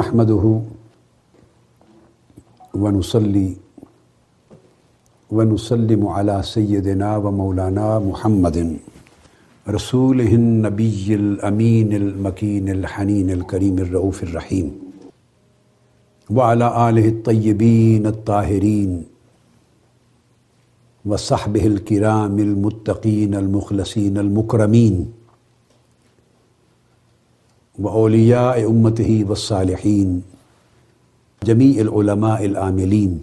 نحمده ونصلي ونسلم على سيدنا ومولانا محمد رسوله النبي الأمين المكين الحنين الكريم الرؤوف الرحيم وعلى آله الطيبين الطاهرين وصحبه الكرام المتقين المخلصين المكرمين وأولياء أمته والصالحين، جميع العلماء العاملين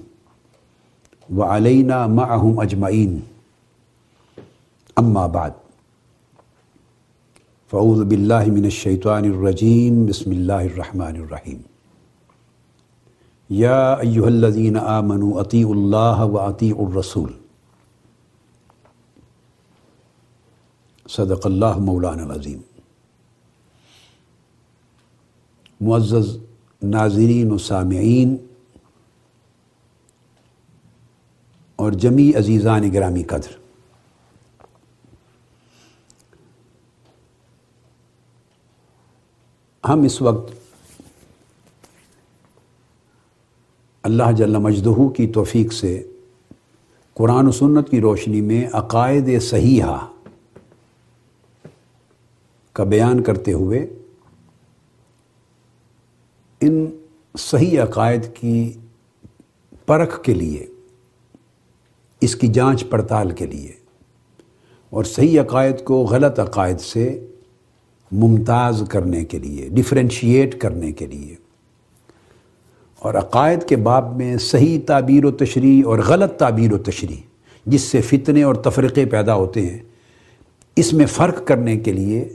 وعلينا معهم أجمعين. أما بعد. فأعوذ بالله من الشيطان الرجيم. بسم الله الرحمن الرحيم. يا أيها الذين آمنوا أطيعوا الله وأطيعوا الرسول. صدق اللہ مولانا العظیم. معزز ناظرین و سامعین اور جمی عزیزان گرامی قدر۔ ہم اس وقت اللہ جل مجدہو کی توفیق سے قرآن و سنت کی روشنی میں عقائد صحیحہ کا بیان کرتے ہوئے ان صحیح عقائد کی پرکھ کے لیے، اس کی جانچ پڑتال کے لیے، اور صحیح عقائد کو غلط عقائد سے ممتاز کرنے کے لیے ڈفرینشیٹ کرنے کے لیے۔ اور عقائد کے باب میں صحیح تعبیر و تشریح اور غلط تعبیر و تشریح، جس سے فتنے اور تفرقے پیدا ہوتے ہیں، اس میں فرق کرنے کے لیے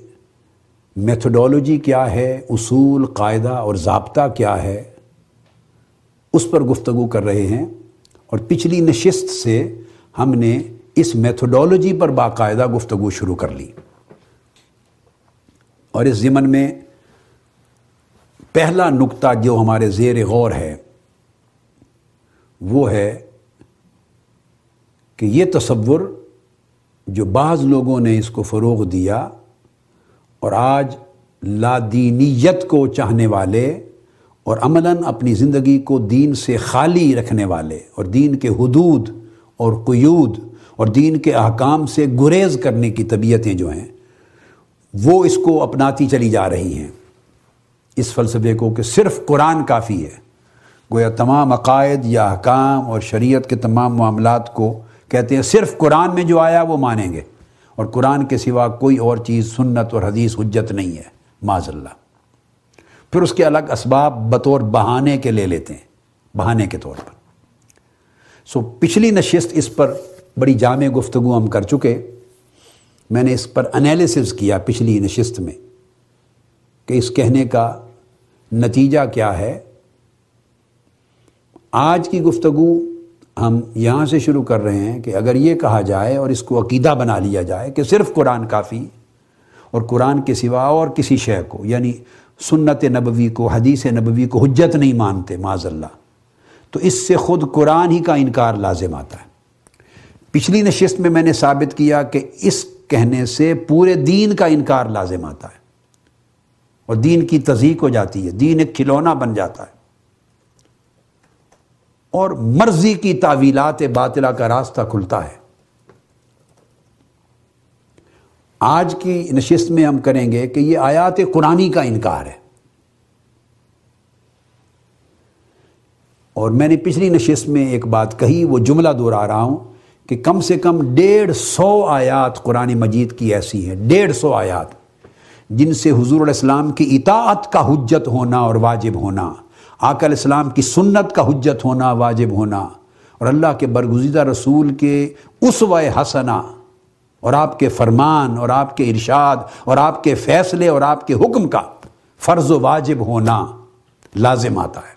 میتھڈولوجی کیا ہے، اصول، قاعدہ اور ضابطہ کیا ہے، اس پر گفتگو کر رہے ہیں۔ اور پچھلی نشست سے ہم نے اس میتھڈولوجی پر باقاعدہ گفتگو شروع کر لی۔ اور اس ضمن میں پہلا نقطہ جو ہمارے زیر غور ہے، وہ ہے کہ یہ تصور جو بعض لوگوں نے اس کو فروغ دیا اور آج لادینیت کو چاہنے والے اور عملاً اپنی زندگی کو دین سے خالی رکھنے والے اور دین کے حدود اور قیود اور دین کے احکام سے گریز کرنے کی طبیعتیں جو ہیں، وہ اس کو اپناتی چلی جا رہی ہیں۔ اس فلسفے کو کہ صرف قرآن کافی ہے، گویا تمام عقائد یا احکام اور شریعت کے تمام معاملات کو کہتے ہیں صرف قرآن میں جو آیا وہ مانیں گے۔ اور قرآن کے سوا کوئی اور چیز سنت اور حدیث حجت نہیں ہے معذ اللہ پھر اس کے الگ اسباب بطور بہانے کے لے لیتے ہیں، بہانے کے طور پر۔ سو پچھلی نشست اس پر بڑی جامع گفتگو ہم کر چکے۔ میں نے اس پر انالیسز کیا پچھلی نشست میں کہ اس کہنے کا نتیجہ کیا ہے۔ آج کی گفتگو ہم یہاں سے شروع کر رہے ہیں کہ اگر یہ کہا جائے اور اس کو عقیدہ بنا لیا جائے کہ صرف قرآن کافی اور قرآن کے سوا اور کسی شے کو یعنی سنت نبوی کو، حدیث نبوی کو حجت نہیں مانتے معذ اللہ۔ تو اس سے خود قرآن ہی کا انکار لازم آتا ہے۔ پچھلی نشست میں میں نے ثابت کیا کہ اس کہنے سے پورے دین کا انکار لازم آتا ہے۔ اور دین کی تزیق ہو جاتی ہے، دین ایک کھلونا بن جاتا ہے۔ اور مرضی کی تعویلات باطلہ کا راستہ کھلتا ہے۔ آج کی نشست میں ہم کریں گے کہ یہ آیات قرآنی کا انکار ہے۔ اور میں نے پچھلی نشست میں ایک بات کہی، وہ جملہ دہرا رہا ہوں کہ کم سے کم ڈیڑھ سو آیات قرآن مجید کی ایسی ہیں، ڈیڑھ سو آیات، جن سے حضور علیہ السلام کی اطاعت کا حجت ہونا اور واجب ہونا۔ آقا علیہ السلام کی سنت کا حجت ہونا، واجب ہونا، اور اللہ کے برگزیدہ رسول کے اس و حسنا اور آپ کے فرمان، اور آپ کے ارشاد، اور آپ کے فیصلے، اور آپ کے حکم کا فرض و واجب ہونا لازم آتا ہے۔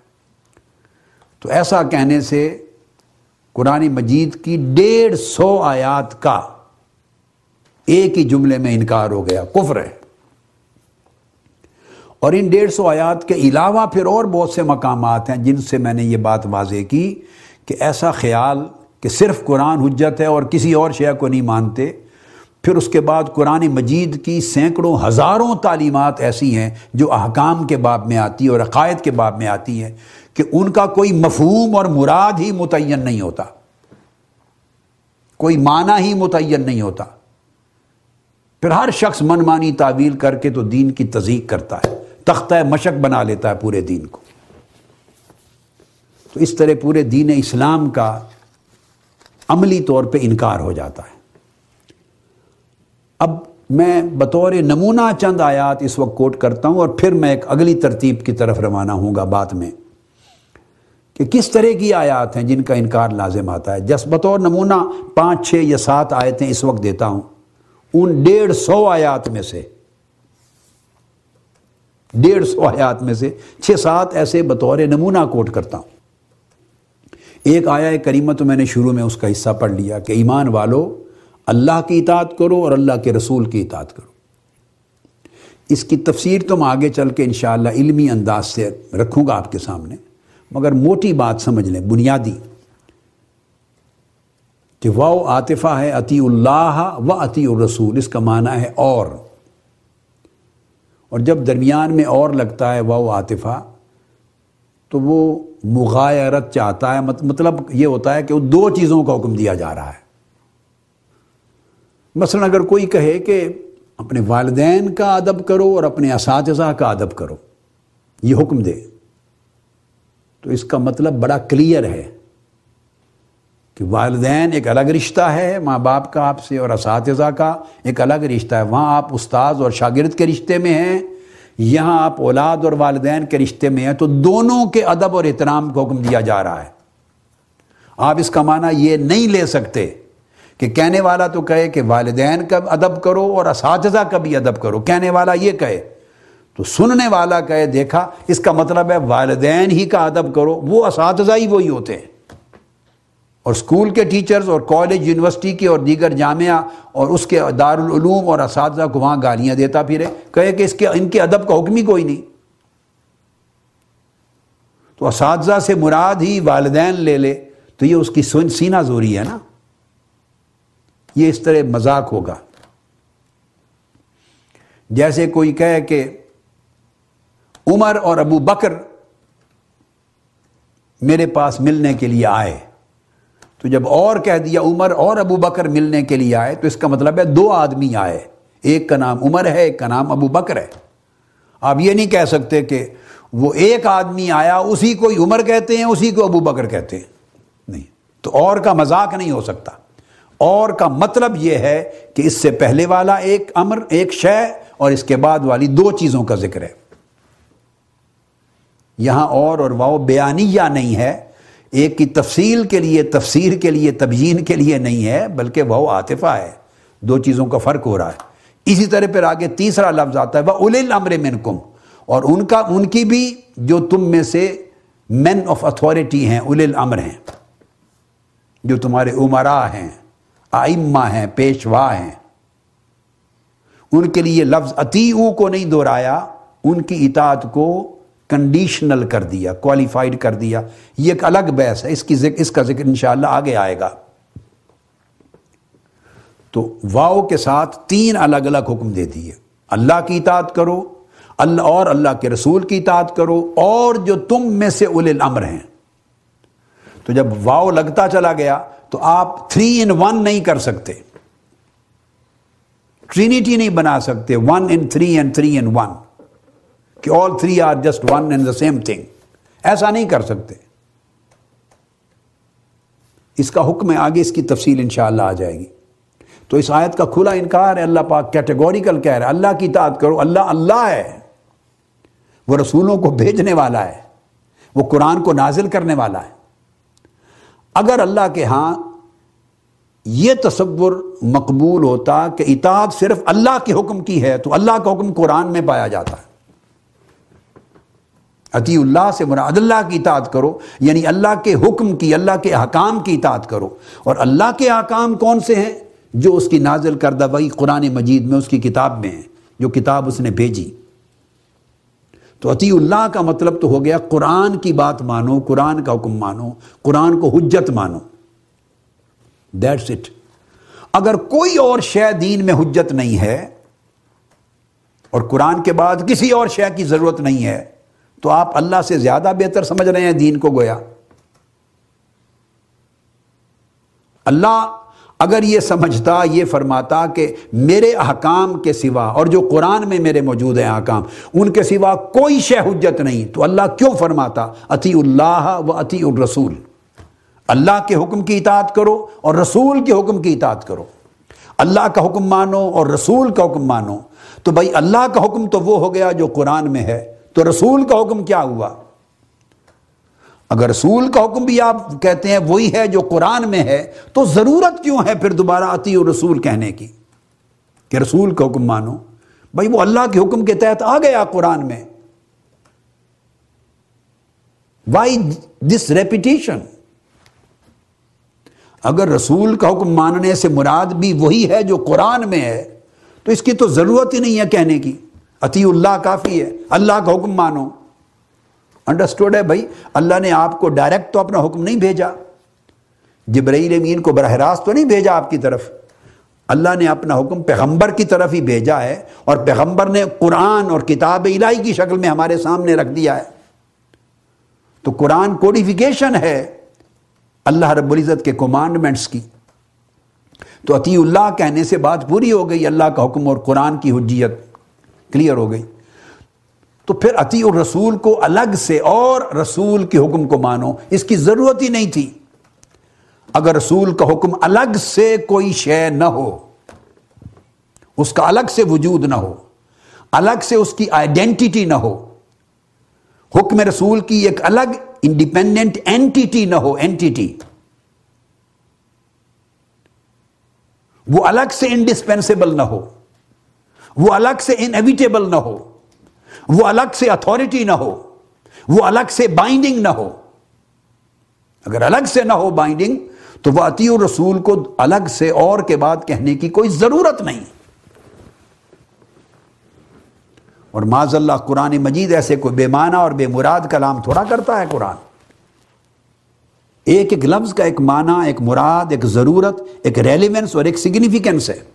تو ایسا کہنے سے قرآن مجید کی ڈیڑھ سو آیات کا ایک ہی جملے میں انکار ہو گیا، کفر ہے۔ اور ان ڈیڑھ سو آیات کے علاوہ پھر اور بہت سے مقامات ہیں جن سے میں نے یہ بات واضح کی کہ ایسا خیال کہ صرف قرآن حجت ہے اور کسی اور شے کو نہیں مانتے۔ پھر اس کے بعد قرآن مجید کی سینکڑوں ہزاروں تعلیمات ایسی ہیں جو احکام کے باب میں آتی ہے اور عقائد کے باب میں آتی ہے کہ ان کا کوئی مفہوم اور مراد ہی متعین نہیں ہوتا۔ کوئی معنی ہی متعین نہیں ہوتا۔ پھر ہر شخص من مانی تعویل کر کے تو دین کی تزیق کرتا ہے۔ تختہ مشق بنا لیتا ہے پورے دین کو۔ تو اس طرح پورے دین اسلام کا عملی طور پہ انکار ہو جاتا ہے۔ اب میں بطور نمونہ چند آیات اس وقت کوٹ کرتا ہوں اور پھر میں ایک اگلی ترتیب کی طرف روانہ ہوں گا بات میں۔ کہ کس طرح کی آیات ہیں جن کا انکار لازم آتا ہے۔ جس بطور نمونہ پانچ، چھ یا سات آیتیں اس وقت دیتا ہوں۔ ان ڈیڑھ سو آیات میں سے ڈیڑھ سو آیات میں سے چھ سات ایسے بطور نمونہ کوٹ کرتا ہوں۔ ایک آیا کریمہ تو میں نے شروع میں اس کا حصہ پڑھ لیا کہ ایمان والو، اللہ کی اطاعت کرو اور اللہ کے رسول کی اطاعت کرو۔ اس کی تفسیر تو میں آگے چل کے انشاءاللہ علمی انداز سے رکھوں گا آپ کے سامنے، مگر موٹی بات سمجھ لیں، بنیادی۔ کہ واؤ عاطفہ ہے عطی اللہ و عطی الرسول، اس کا معنی ہے اور۔ اور جب درمیان میں اور لگتا ہے واؤ عاطفہ، تو وہ مغایرت چاہتا ہے مطلب یہ ہوتا ہے کہ وہ دو چیزوں کا حکم دیا جا رہا ہے۔ مثلا اگر کوئی کہے کہ اپنے والدین کا ادب کرو اور اپنے اساتذہ کا ادب کرو، یہ حکم دے، تو اس کا مطلب بڑا کلیئر ہے۔ کہ والدین ایک الگ رشتہ ہے، ماں باپ کا آپ سے اور اساتذہ کا ایک الگ رشتہ ہے۔ وہاں آپ استاذ اور شاگرد کے رشتے میں ہیں، یہاں آپ اولاد اور والدین کے رشتے میں ہیں۔ تو دونوں کے ادب اور احترام کو حکم دیا جا رہا ہے۔ آپ اس کا معنی یہ نہیں لے سکتے کہ کہنے والا تو کہے کہ والدین کا ادب کرو اور اساتذہ کا بھی ادب کرو۔ کہنے والا یہ کہے، تو سننے والا کہے، دیکھا، اس کا مطلب ہے والدین ہی کا ادب کرو، وہ اساتذہ ہی وہی ہوتے ہیں۔ اور اسکول کے ٹیچرز اور کالج، یونیورسٹی کے اور دیگر جامعہ اور اس کے دارالعلوم اور اساتذہ کو وہاں گالیاں دیتا پھرے۔ کہے کہ اس کے، ان کے ادب کا حکم ہی کوئی نہیں۔ تو اساتذہ سے مراد ہی والدین لے لے، تو یہ اس کی سینہ زوری ہے نا۔ یہ اس طرح مذاق ہوگا۔ جیسے کوئی کہے کہ عمر اور ابو بکر میرے پاس ملنے کے لیے آئے۔ تو جب اور کہہ دیا عمر اور ابو بکر ملنے کے لیے آئے تو اس کا مطلب ہے دو آدمی آئے۔ ایک کا نام عمر ہے، ایک کا نام ابو بکر ہے۔ آپ یہ نہیں کہہ سکتے کہ وہ ایک آدمی آیا، اسی کو عمر کہتے ہیں، اسی کو ابو بکر کہتے ہیں۔ نہیں، تو اور کا مذاق نہیں ہو سکتا۔ اور کا مطلب یہ ہے کہ اس سے پہلے والا ایک امر، ایک شے، اور اس کے بعد والی دو چیزوں کا ذکر ہے۔ یہاں اور اور واؤ بیانیہ نہیں ہے۔ ایک کی تفصیل کے لیے، تفسیر کے لیے، تبیین کے لیے نہیں ہے، بلکہ وہ عاطفہ ہے۔ دو چیزوں کا فرق ہو رہا ہے۔ اسی طرح پھر آگے تیسرا لفظ آتا ہے، وہ اول امر منکم اور ان کا، ان کی بھی جو تم میں سے مین آف اتھارٹی ہیں اول امر ہیں۔ جو تمہارے عمرا ہیں آئمہ ہیں، پیشوا ہیں۔ ان کے لیے لفظ اتیو کو نہیں دہرایا، ان کی اطاعت کو کنڈیشنل کر دیا کوالیفائڈ کر دیا. یہ ایک الگ بحث ہے. اس کی ذکر، اس کا ذکر انشاءاللہ آگے آئے گا. تو واؤ کے ساتھ تین الگ الگ حکم دے دیے. اللہ کی اطاعت کرو، اللہ اور اللہ کے رسول کی اطاعت کرو، اور جو تم میں سے اول الامر ہیں. تو جب واؤ لگتا چلا گیا، تو آپ تھری ان ون نہیں کر سکتے. ٹرینٹی نہیں بنا سکتے. One in three and three in one کہ all three are just one and the same thing ایسا نہیں کر سکتے۔ اس کا حکم ہے، آگے اس کی تفصیل انشاءاللہ آ جائے گی۔ تو اس آیت کا کھلا انکار ہے، اللہ پاک کیٹیگوریکل کہہ رہا ہے، اللہ کی اطاعت کرو، اللہ اللہ ہے۔ وہ رسولوں کو بھیجنے والا ہے، وہ قرآن کو نازل کرنے والا ہے۔ اگر اللہ کے ہاں یہ تصور مقبول ہوتا کہ اطاعت صرف اللہ کے حکم کی ہے، تو اللہ کا حکم قرآن میں پایا جاتا۔ ہے عطی اللہ سے مراد اللہ کی اطاعت کرو یعنی اللہ کے حکم کی، اللہ کے احکام کی اطاعت کرو۔ اور اللہ کے احکام کون سے ہیں؟ جو اس کی نازل کردہ وہی قرآن مجید میں، اس کی کتاب میں ہیں جو کتاب اس نے بھیجی۔ تو عطی اللہ کا مطلب تو ہو گیا، قرآن کی بات مانو، قرآن کا حکم مانو، قرآن کو حجت مانو۔ دیٹس اٹ اگر کوئی اور شے دین میں حجت نہیں ہے، اور قرآن کے بعد کسی اور شے کی ضرورت نہیں ہے تو آپ اللہ سے زیادہ بہتر سمجھ رہے ہیں دین کو گویا۔ اللہ اگر یہ سمجھتا، یہ فرماتا کہ میرے احکام کے سوا اور جو قرآن میں میرے موجود ہیں احکام، ان کے سوا کوئی شے حجت نہیں۔ تو اللہ کیوں فرماتا؟ اتی اللہ و اتی الرسول۔ اللہ کے حکم کی اطاعت کرو اور رسول کے حکم کی اطاعت کرو۔ اللہ کا حکم مانو اور رسول کا حکم مانو۔ تو بھائی، اللہ کا حکم تو وہ ہو گیا جو قرآن میں ہے۔ تو رسول کا حکم کیا ہوا؟ اگر رسول کا حکم بھی آپ کہتے ہیں وہی ہے جو قرآن میں ہے، تو ضرورت کیوں ہے پھر دوبارہ آتی اور رسول کہنے کی؟ کہ رسول کا حکم مانو۔ بھائی وہ اللہ کے حکم کے تحت آ گیا قرآن میں۔ وائی دس ریپیٹیشن اگر رسول کا حکم ماننے سے مراد بھی وہی ہے جو قرآن میں ہے، تو اس کی تو ضرورت ہی نہیں ہے کہنے کی۔ اتی اللہ کافی ہے، اللہ کا حکم مانو۔ انڈرسٹوڈ ہے بھائی؟ اللہ نے آپ کو ڈائریکٹ تو اپنا حکم نہیں بھیجا۔ جبرائیل امین کو براہ راست تو نہیں بھیجا آپ کی طرف۔ اللہ نے اپنا حکم پیغمبر کی طرف ہی بھیجا ہے اور پیغمبر نے قرآن اور کتاب الہی کی شکل میں ہمارے سامنے رکھ دیا ہے۔ تو قرآن کوڈیفیکیشن ہے اللہ رب العزت کے کمانڈمنٹس کی۔ تو عطی اللہ کہنے سے بات پوری ہو گئی، اللہ کا حکم اور قرآن کی حجیت۔ کلیئر ہو گئی۔ تو پھر عطی الرسول کو الگ سے اور رسول کے حکم کو مانو۔ اس کی ضرورت ہی نہیں تھی۔ اگر رسول کا حکم الگ سے کوئی شے نہ ہو، اس کا الگ سے وجود نہ ہو، الگ سے اس کی آئیڈینٹی نہ ہو، حکم رسول کی ایک الگ انڈیپینڈنٹ اینٹی نہ ہو اینٹی وہ الگ سے انڈسپینسیبل نہ ہو۔ وہ الگ سے انویٹیبل نہ ہو۔ وہ الگ سے اتھارٹی نہ ہو۔ وہ الگ سے بائنڈنگ نہ ہو۔ اگر الگ سے نہ ہو بائنڈنگ تو وہ عطی رسول کو الگ سے اور کے بعد کہنے کی کوئی ضرورت نہیں۔ اور معذ اللہ قرآن مجید ایسے کوئی بے معنی اور بے مراد کلام تھوڑا کرتا ہے قرآن۔ ایک ایک لفظ کا ایک معنی، ایک مراد، ایک ضرورت، ایک ریلیونس اور ایک سگنیفیکینس ہے۔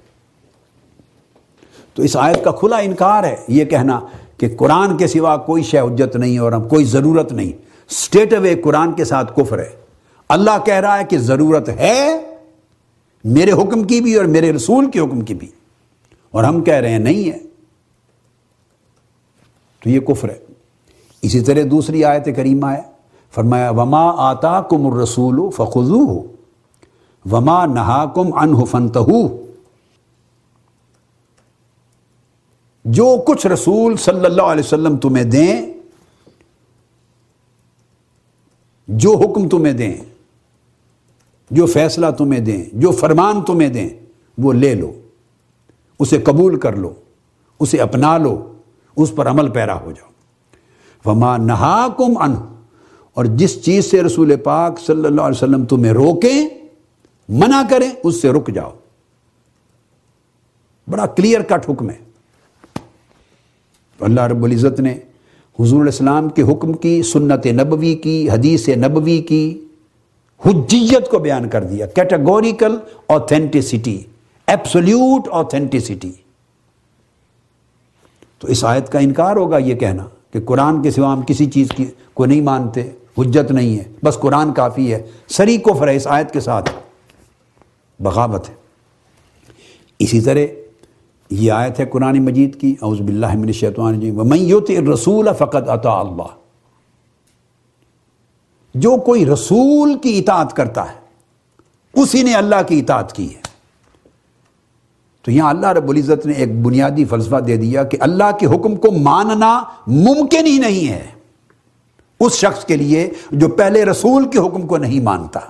تو اس آیت کا کھلا انکار ہے یہ کہنا کہ قرآن کے سوا کوئی شے حجت نہیں اور ہم کوئی ضرورت نہیں۔ اسٹیٹ اوے قرآن کے ساتھ کفر ہے۔ اللہ کہہ رہا ہے کہ ضرورت ہے میرے حکم کی بھی اور میرے رسول کے حکم کی بھی۔ اور ہم کہہ رہے ہیں نہیں ہے۔ تو یہ کفر ہے۔ اسی طرح دوسری آیت کریمہ ہے۔ فرمایا، وما آتا کم الرسول فخو وما نہا کم ان فنتہ جو کچھ رسول صلی اللہ علیہ وسلم تمہیں دیں، جو حکم تمہیں دیں، جو فیصلہ تمہیں دیں، جو فرمان تمہیں دیں، وہ لے لو، اسے قبول کر لو، اسے اپنا لو، اس پر عمل پیرا ہو جاؤ۔ وما نہا کم ان اور جس چیز سے رسول پاک صلی اللہ علیہ وسلم تمہیں روکیں، منع کریں، اس سے رک جاؤ۔ بڑا کلیئر کٹ حکم ہے۔ تو اللہ رب العزت نے حضور الاسلام کے حکم کی، سنت نبوی کی، حدیث نبوی کی حجیت کو بیان کر دیا۔ کیٹاگوریکل اوتھینٹسٹی ایپسلیوٹ اوتھینٹسٹی تو اس آیت کا انکار ہوگا یہ کہنا کہ قرآن کے سوا ہم کسی چیز کی کو نہیں مانتے، حجت نہیں ہے، بس قرآن کافی ہے۔ سری کفر ہے اس آیت کے ساتھ بغاوت ہے۔ اسی طرح یہ آیت ہے قرآن مجید کی، اعوذ باللہ من الشیطان الرجیم۔ ومن یطع الرسول فقط اطاع اللہ جو کوئی رسول کی اطاعت کرتا ہے، اسی نے اللہ کی اطاعت کی ہے۔ تو یہاں اللہ رب العزت نے ایک بنیادی فلسفہ دے دیا کہ اللہ کے حکم کو ماننا ممکن ہی نہیں ہے۔ اس شخص کے لیے جو پہلے رسول کے حکم کو نہیں مانتا۔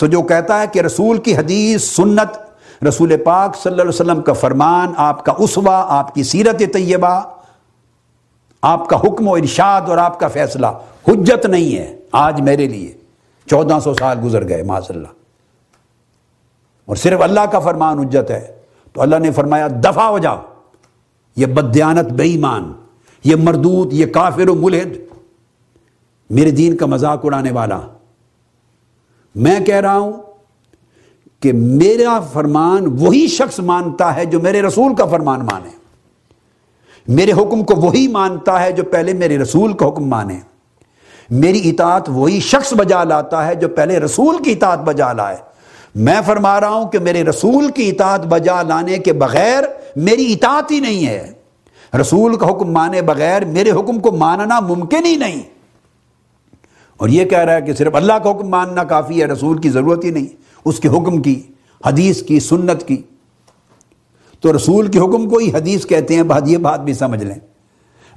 سو جو کہتا ہے کہ رسول کی حدیث، سنت رسول پاک صلی اللہ علیہ وسلم کا فرمان، آپ کا اسوا آپ کی سیرت طیبہ، آپ کا حکم و ارشاد اور آپ کا فیصلہ حجت نہیں ہے آج میرے لیے۔ چودہ سو سال گزر گئے معذ اللہ اور صرف اللہ کا فرمان حجت ہے۔ تو اللہ نے فرمایا، دفع ہو جاؤ۔ یہ بدیانت بے ایمان، یہ مردود، یہ کافر و ملحد۔ میرے دین کا مذاق اڑانے والا۔ میں کہہ رہا ہوں کہ میرا فرمان وہی شخص مانتا ہے جو میرے رسول کا فرمان مانے۔ میرے حکم کو وہی مانتا ہے جو پہلے میرے رسول کا حکم مانے۔ میری اطاعت وہی شخص بجا لاتا ہے جو پہلے رسول کی اطاعت بجا لائے۔ میں فرما رہا ہوں کہ میرے رسول کی اطاعت بجا لانے کے بغیر میری اطاعت ہی نہیں ہے۔ رسول کا حکم مانے بغیر میرے حکم کو ماننا ممکن ہی نہیں۔ اور یہ کہہ رہا ہے کہ صرف اللہ کا حکم ماننا کافی ہے، رسول کی ضرورت ہی نہیں۔ اس کے حکم کی، حدیث کی، سنت کی۔ تو رسول کے حکم کو ہی حدیث کہتے ہیں یہ بات بھی سمجھ لیں۔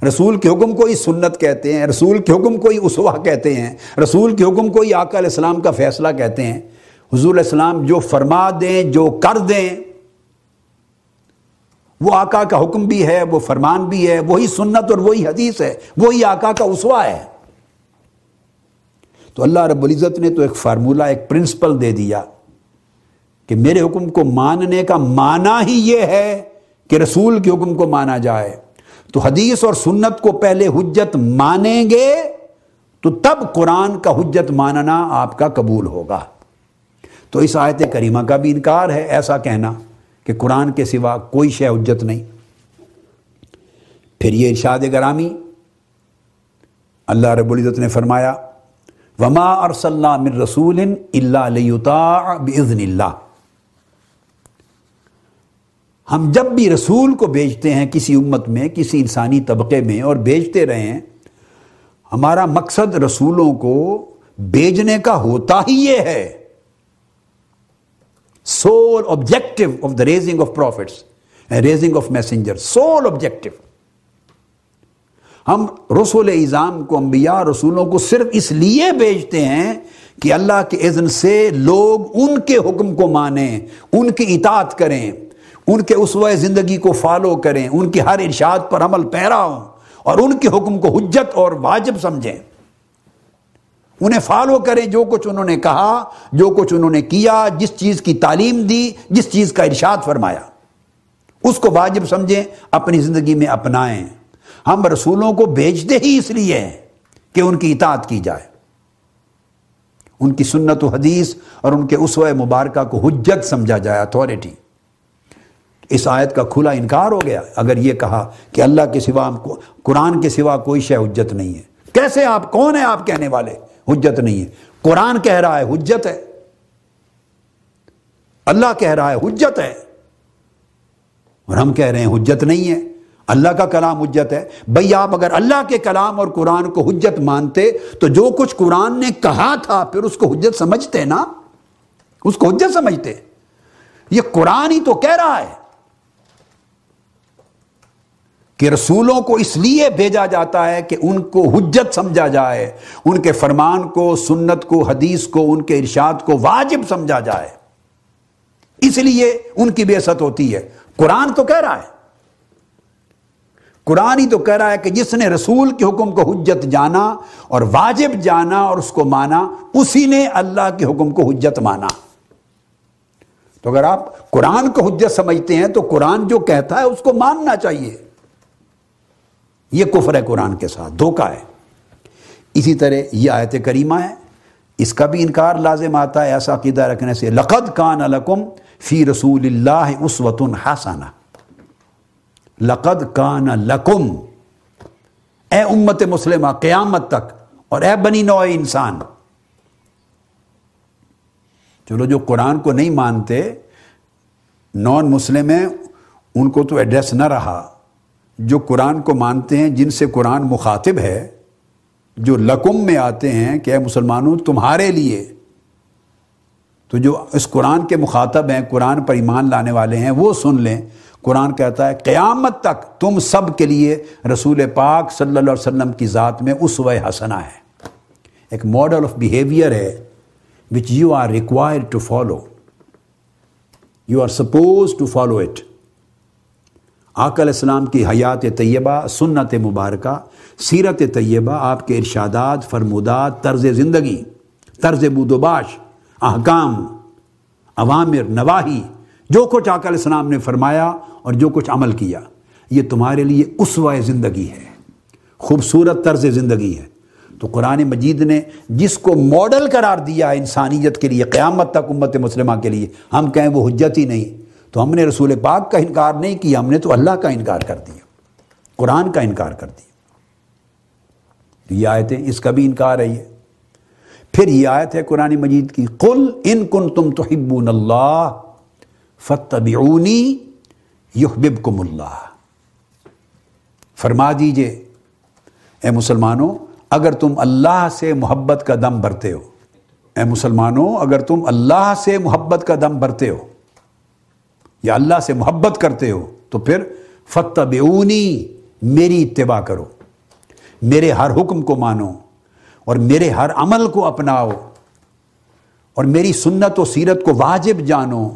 رسول کے حکم کو ہی سنت کہتے ہیں، رسول کے حکم کو ہی اسوا کہتے ہیں، رسول کے حکم کو ہی آقا علیہ السلام کا فیصلہ کہتے ہیں۔ حضور علیہ السلام جو فرما دیں، جو کر دیں، وہ آقا کا حکم بھی ہے، وہ فرمان بھی ہے، وہی سنت اور وہی حدیث ہے، وہی آقا کا اسوا ہے۔ تو اللہ رب العزت نے تو ایک فارمولہ ایک پرنسپل دے دیا کہ میرے حکم کو ماننے کا معنی ہی یہ ہے کہ رسول کے حکم کو مانا جائے۔ تو حدیث اور سنت کو پہلے حجت مانیں گے تو تب قرآن کا حجت ماننا آپ کا قبول ہوگا۔ تو اس آیت کریمہ کا بھی انکار ہے، ایسا کہنا کہ قرآن کے سوا کوئی شے حجت نہیں۔ پھر یہ ارشاد گرامی، اللہ رب العزت نے فرمایا وما ارسلنا من رسول اللہ بزن اللہ ہم جب بھی رسول کو بیچتے ہیں کسی امت میں، کسی انسانی طبقے میں اور بیچتے رہے ہیں، ہمارا مقصد رسولوں کو بیچنے کا ہوتا ہی یہ ہے۔ Sole objective of the raising of prophets raising of messenger sole objective ہم رسول ایزام کو، انبیاء رسولوں کو صرف اس لیے بیچتے ہیں کہ اللہ کے اذن سے لوگ ان کے حکم کو مانیں، ان کی اطاعت کریں، ان کے اسوہ زندگی کو فالو کریں، ان کی ہر ارشاد پر عمل پیرا ہوں اور ان کے حکم کو حجت اور واجب سمجھیں۔ انہیں فالو کریں جو کچھ انہوں نے کہا، جو کچھ انہوں نے کیا، جس چیز کی تعلیم دی، جس چیز کا ارشاد فرمایا۔ اس کو واجب سمجھیں، اپنی زندگی میں اپنائیں۔ ہم رسولوں کو بھیجتے ہی اس لیے ہیں کہ ان کی اطاعت کی جائے۔ ان کی سنت و حدیث اور ان کے اسوہ مبارکہ کو حجت سمجھا جائے اتھارٹی اس آیت کا کھلا انکار ہو گیا۔ اگر یہ کہا کہ اللہ کے سوا قرآن کے سوا کوئی شے حجت نہیں ہے۔ کیسے آپ، کون ہیں آپ کہنے والے؟ حجت نہیں ہے۔ قرآن کہہ رہا ہے حجت ہے۔ اللہ کہہ رہا ہے حجت ہے۔ اور ہم کہہ رہے ہیں حجت نہیں ہے۔ اللہ کا کلام حجت ہے۔ بھئی آپ اگر اللہ کے کلام اور قرآن کو حجت مانتے، تو جو کچھ قرآن نے کہا تھا، پھر اس کو حجت سمجھتے نا؟ اس کو حجت سمجھتے۔ یہ قرآن ہی تو کہہ رہا ہے کہ رسولوں کو اس لیے بھیجا جاتا ہے کہ ان کو حجت سمجھا جائے، ان کے فرمان کو، سنت کو، حدیث کو، ان کے ارشاد کو واجب سمجھا جائے۔ اس لیے ان کی بے ہوتی ہے۔ قرآن تو کہہ رہا ہے۔ قرآن ہی تو کہہ رہا ہے کہ جس نے رسول کے حکم کو حجت جانا اور واجب جانا اور اس کو مانا، اسی نے اللہ کے حکم کو حجت مانا۔ تو اگر آپ قرآن کو حجت سمجھتے ہیں تو قرآن جو کہتا ہے اس کو ماننا چاہیے۔ یہ کفر ہے قرآن کے ساتھ، دھوکہ ہے۔ اسی طرح یہ آیت کریمہ ہے۔ اس کا بھی انکار لازم آتا ہے، ایسا عقیدہ رکھنے سے۔ لقد کان لکم فی رسول اللہ اسوت حسنہ۔ لقد کان لکم۔ اے امت مسلمہ، قیامت تک۔ اور اے بنی نوع انسان۔ چلو جو قرآن کو نہیں مانتے، نان مسلم ہیں، ان کو تو ایڈریس نہ رہا۔ جو قرآن کو مانتے ہیں، جن سے قرآن مخاطب ہے، جو لکم میں آتے ہیں کہ اے مسلمانوں، تمہارے لیے۔ تو جو اس قرآن کے مخاطب ہیں، قرآن پر ایمان لانے والے ہیں، وہ سن لیں۔ قرآن کہتا ہے، قیامت تک تم سب کے لیے رسول پاک صلی اللہ علیہ وسلم کی ذات میں اس و حسنہ ہے. ایک ماڈل آف بیہیویئر ہے which you are required to follow you are supposed to follow it آقا علیہ السلام کی حیات طیبہ، سنت مبارکہ، سیرت طیبہ، آپ کے ارشادات، فرمودات، طرز زندگی، طرز بود و باش احکام، عوامر نواحی جو کچھ آقا علیہ السلام نے فرمایا اور جو کچھ عمل کیا، یہ تمہارے لیے اسوہ زندگی ہے، خوبصورت طرز زندگی ہے۔ تو قرآن مجید نے جس کو ماڈل قرار دیا ہے انسانیت کے لیے، قیامت تک امت مسلمہ کے لیے، ہم کہیں وہ حجت ہی نہیں۔ تو ہم نے رسول پاک کا انکار نہیں کیا، ہم نے تو اللہ کا انکار کر دیا، قرآن کا انکار کر دیا۔ یہ آیتیں اس کا بھی انکار ہے یہ۔ پھر یہ آیت ہے قرآن مجید کی، قل ان کن تم تو اللہ فتبعونی یحببکم اللہ۔ فرما دیجیے، اے مسلمانوں، اگر تم اللہ سے محبت کا دم بھرتے ہو، اے مسلمانوں، اگر تم اللہ سے محبت کا دم بھرتے ہو یا اللہ سے محبت کرتے ہو، تو پھر فتبعونی میری اتباع کرو، میرے ہر حکم کو مانو اور میرے ہر عمل کو اپناؤ اور میری سنت و سیرت کو واجب جانو۔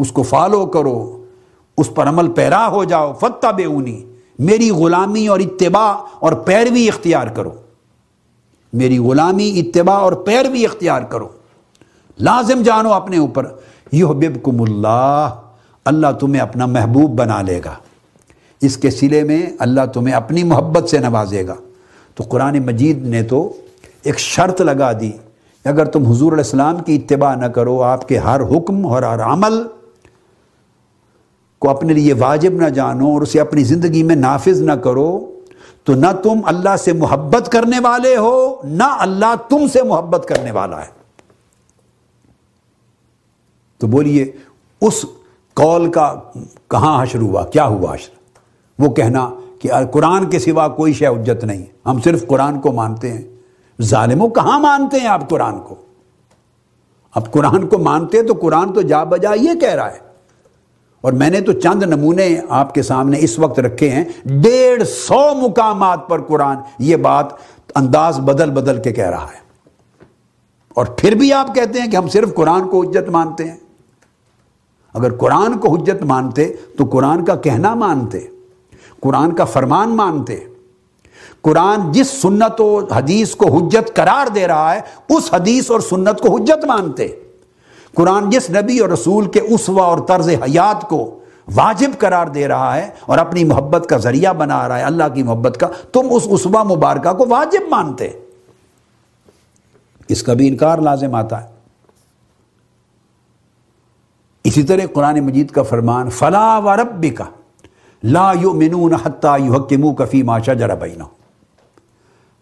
اس کو فالو کرو، اس پر عمل پیرا ہو جاؤ فتح بے اونی میری غلامی اور اتباع اور پیروی اختیار کرو۔ میری غلامی، اتباع اور پیروی اختیار کرو۔ لازم جانو اپنے اوپر یہ بب کم اللہ اللہ تمہیں اپنا محبوب بنا لے گا۔ اس کے سلے میں اللہ تمہیں اپنی محبت سے نوازے گا۔ تو قرآن مجید نے تو ایک شرط لگا دی، اگر تم حضور علیہ السلام کی اتباع نہ کرو، آپ کے ہر حکم اور ہر عمل کو اپنے لیے واجب نہ جانو اور اسے اپنی زندگی میں نافذ نہ کرو، تو نہ تم اللہ سے محبت کرنے والے ہو، نہ اللہ تم سے محبت کرنے والا ہے۔ تو بولیے، اس قول کا کہاں حشر ہوا؟ کیا ہوا حشر؟ وہ کہنا کہ قرآن کے سوا کوئی شے حجت نہیں۔ ہم صرف قرآن کو مانتے ہیں۔ ظالموں کہاں مانتے ہیں آپ قرآن کو؟ اب قرآن کو مانتے ہیں تو قرآن تو جا بجا یہ کہہ رہا ہے۔ اور میں نے تو چند نمونے آپ کے سامنے اس وقت رکھے ہیں، ڈیڑھ سو مقامات پر قرآن یہ بات انداز بدل بدل کے کہہ رہا ہے۔ اور پھر بھی آپ کہتے ہیں کہ ہم صرف قرآن کو حجت مانتے ہیں۔ اگر قرآن کو حجت مانتے تو قرآن کا کہنا مانتے، قرآن کا فرمان مانتے۔ قرآن جس سنت و حدیث کو حجت قرار دے رہا ہے، اس حدیث اور سنت کو حجت مانتے۔ قرآن جس نبی اور رسول کے اسوا اور طرز حیات کو واجب قرار دے رہا ہے اور اپنی محبت کا ذریعہ بنا رہا ہے، اللہ کی محبت کا، تم اس اسوا مبارکہ کو واجب مانتے۔ اس کا بھی انکار لازم آتا ہے۔ اسی طرح قرآن مجید کا فرمان، فلا و ربی کا لا یؤمنون حتی یحکمو کفی ما شجر بینہم۔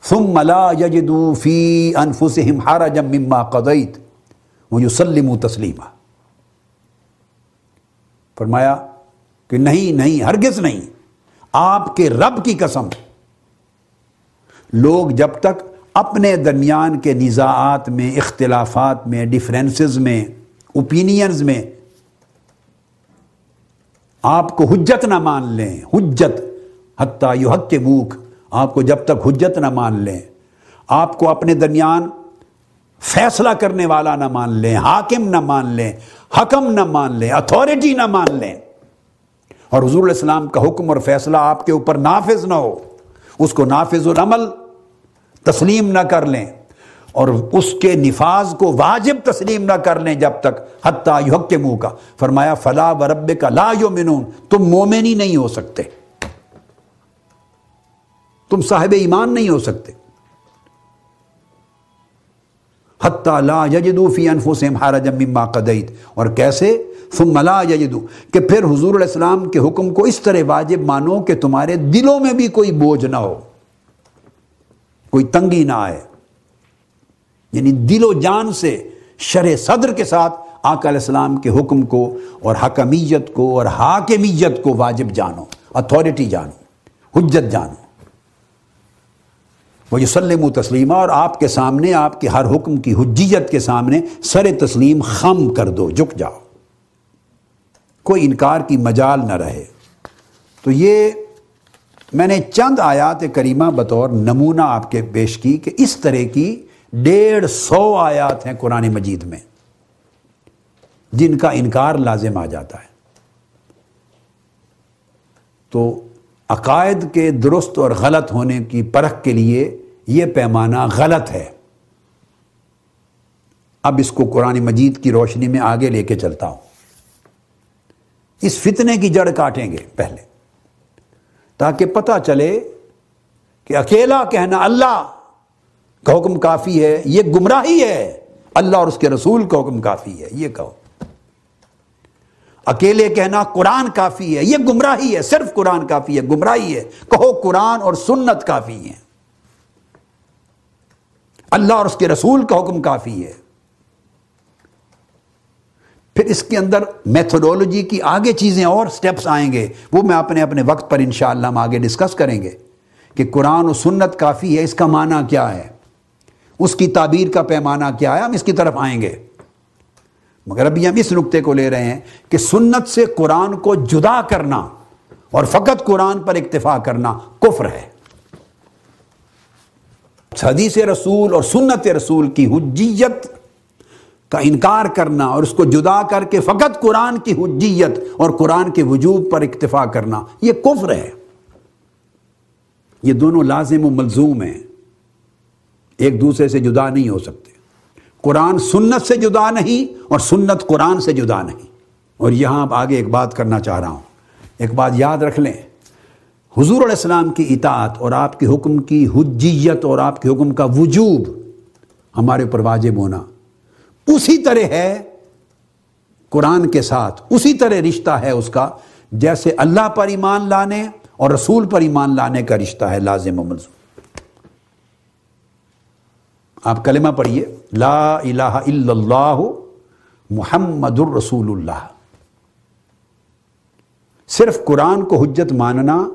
ثم لا یجدو فی انفسهم حرجا مما قضیت۔ ویسلمو تسلیما فرمایا کہ نہیں نہیں، ہرگز نہیں۔ آپ کے رب کی قسم۔ لوگ جب تک اپنے درمیان کے نزاعات میں، اختلافات میں ڈیفرنسز میں اوپینینز میں آپ کو حجت نہ مان لیں۔ حجت۔ حتیٰ یو حق کے بوک آپ کو جب تک حجت نہ مان لیں۔ آپ کو اپنے درمیان فیصلہ کرنے والا نہ مان لیں، حاکم نہ مان لیں، حکم نہ مان لیں اتھارٹی نہ مان لیں۔ اور حضور علیہ السلام کا حکم اور فیصلہ آپ کے اوپر نافذ نہ ہو، اس کو نافذ العمل تسلیم نہ کر لیں اور اس کے نفاذ کو واجب تسلیم نہ کر لیں جب تک، حتیٰ یحق کے منہ کا فرمایا، فلا و رب کا لا یؤمنون، تم مومن ہی نہیں ہو سکتے۔ تم صاحب ایمان نہیں ہو سکتے۔ حتیٰ لا یجدو فی انفسہم حرجا مما قدیت اور کیسے؟ ثم لا یجدو۔ کہ پھر حضور علیہ السلام کے حکم کو اس طرح واجب مانو کہ تمہارے دلوں میں بھی کوئی بوجھ نہ ہو۔ کوئی تنگی نہ آئے۔ یعنی دل و جان سے شرح صدر کے ساتھ آقا علیہ السلام کے حکم کو اور حکمیت کو اور حاکمیت کو واجب جانو۔ اتھارٹی جانو۔ حجت جانو۔ وہ یوسلم و تسلیمہ اور آپ کے سامنے، آپ کے ہر حکم کی حجیت کے سامنے سر تسلیم خم کر دو، جھک جاؤ۔ کوئی انکار کی مجال نہ رہے۔ تو یہ میں نے چند آیات کریمہ بطور نمونہ آپ کے پیش کی کہ اس طرح کی ڈیڑھ سو آیات ہیں قرآن مجید میں جن کا انکار لازم آ جاتا ہے۔ تو عقائد کے درست اور غلط ہونے کی پرکھ کے لیے یہ پیمانہ غلط ہے۔ اب اس کو قرآن مجید کی روشنی میں آگے لے کے چلتا ہوں۔ اس فتنے کی جڑ کاٹیں گے پہلے، تاکہ پتہ چلے کہ اکیلا کہنا اللہ کا حکم کافی ہے، یہ گمراہی ہے۔ اللہ اور اس کے رسول کا حکم کافی ہے، یہ کہو۔ اکیلے کہنا قرآن کافی ہے، یہ گمراہی ہے، صرف قرآن کافی ہے، گمراہی ہے۔ کہو قرآن اور سنت کافی ہے اللہ اور اس کے رسول کا حکم کافی ہے۔ پھر اس کے اندر میتھڈولوجی کی آگے چیزیں اور سٹیپس آئیں گے، وہ میں اپنے اپنے وقت پر انشاءاللہ ہم آگے ڈسکس کریں گے کہ قرآن و سنت کافی ہے، اس کا معنی کیا ہے؟ اس کی تعبیر کا پیمانہ کیا ہے؟ ہم اس کی طرف آئیں گے۔ مگر ابھی ہم اس نقطے کو لے رہے ہیں کہ سنت سے قرآن کو جدا کرنا اور فقط قرآن پر اکتفا کرنا کفر ہے۔ حدیث رسول اور سنت رسول کی حجیت کا انکار کرنا اور اس کو جدا کر کے فقط قرآن کی حجیت اور قرآن کے وجوب پر اکتفا کرنا، یہ کفر ہے۔ یہ دونوں لازم و ملزوم ہیں۔ ایک دوسرے سے جدا نہیں ہو سکتے۔ قرآن سنت سے جدا نہیں اور سنت قرآن سے جدا نہیں۔ اور یہاں اب آگے ایک بات کرنا چاہ رہا ہوں۔ ایک بات یاد رکھ لیں۔ حضور علیہ السلام کی اطاعت اور آپ کے حکم کی حجیت اور آپ کے حکم کا وجوب ہمارے اوپر واجب ہونا۔ اسی طرح ہے قرآن کے ساتھ، اسی طرح رشتہ ہے اس کا۔ جیسے اللہ پر ایمان لانے اور رسول پر ایمان لانے کا رشتہ ہے، لازم و ملزم آپ کلمہ پڑھیے، لا الہ الا اللہ محمد الرسول اللہ صرف قرآن کو حجت ماننا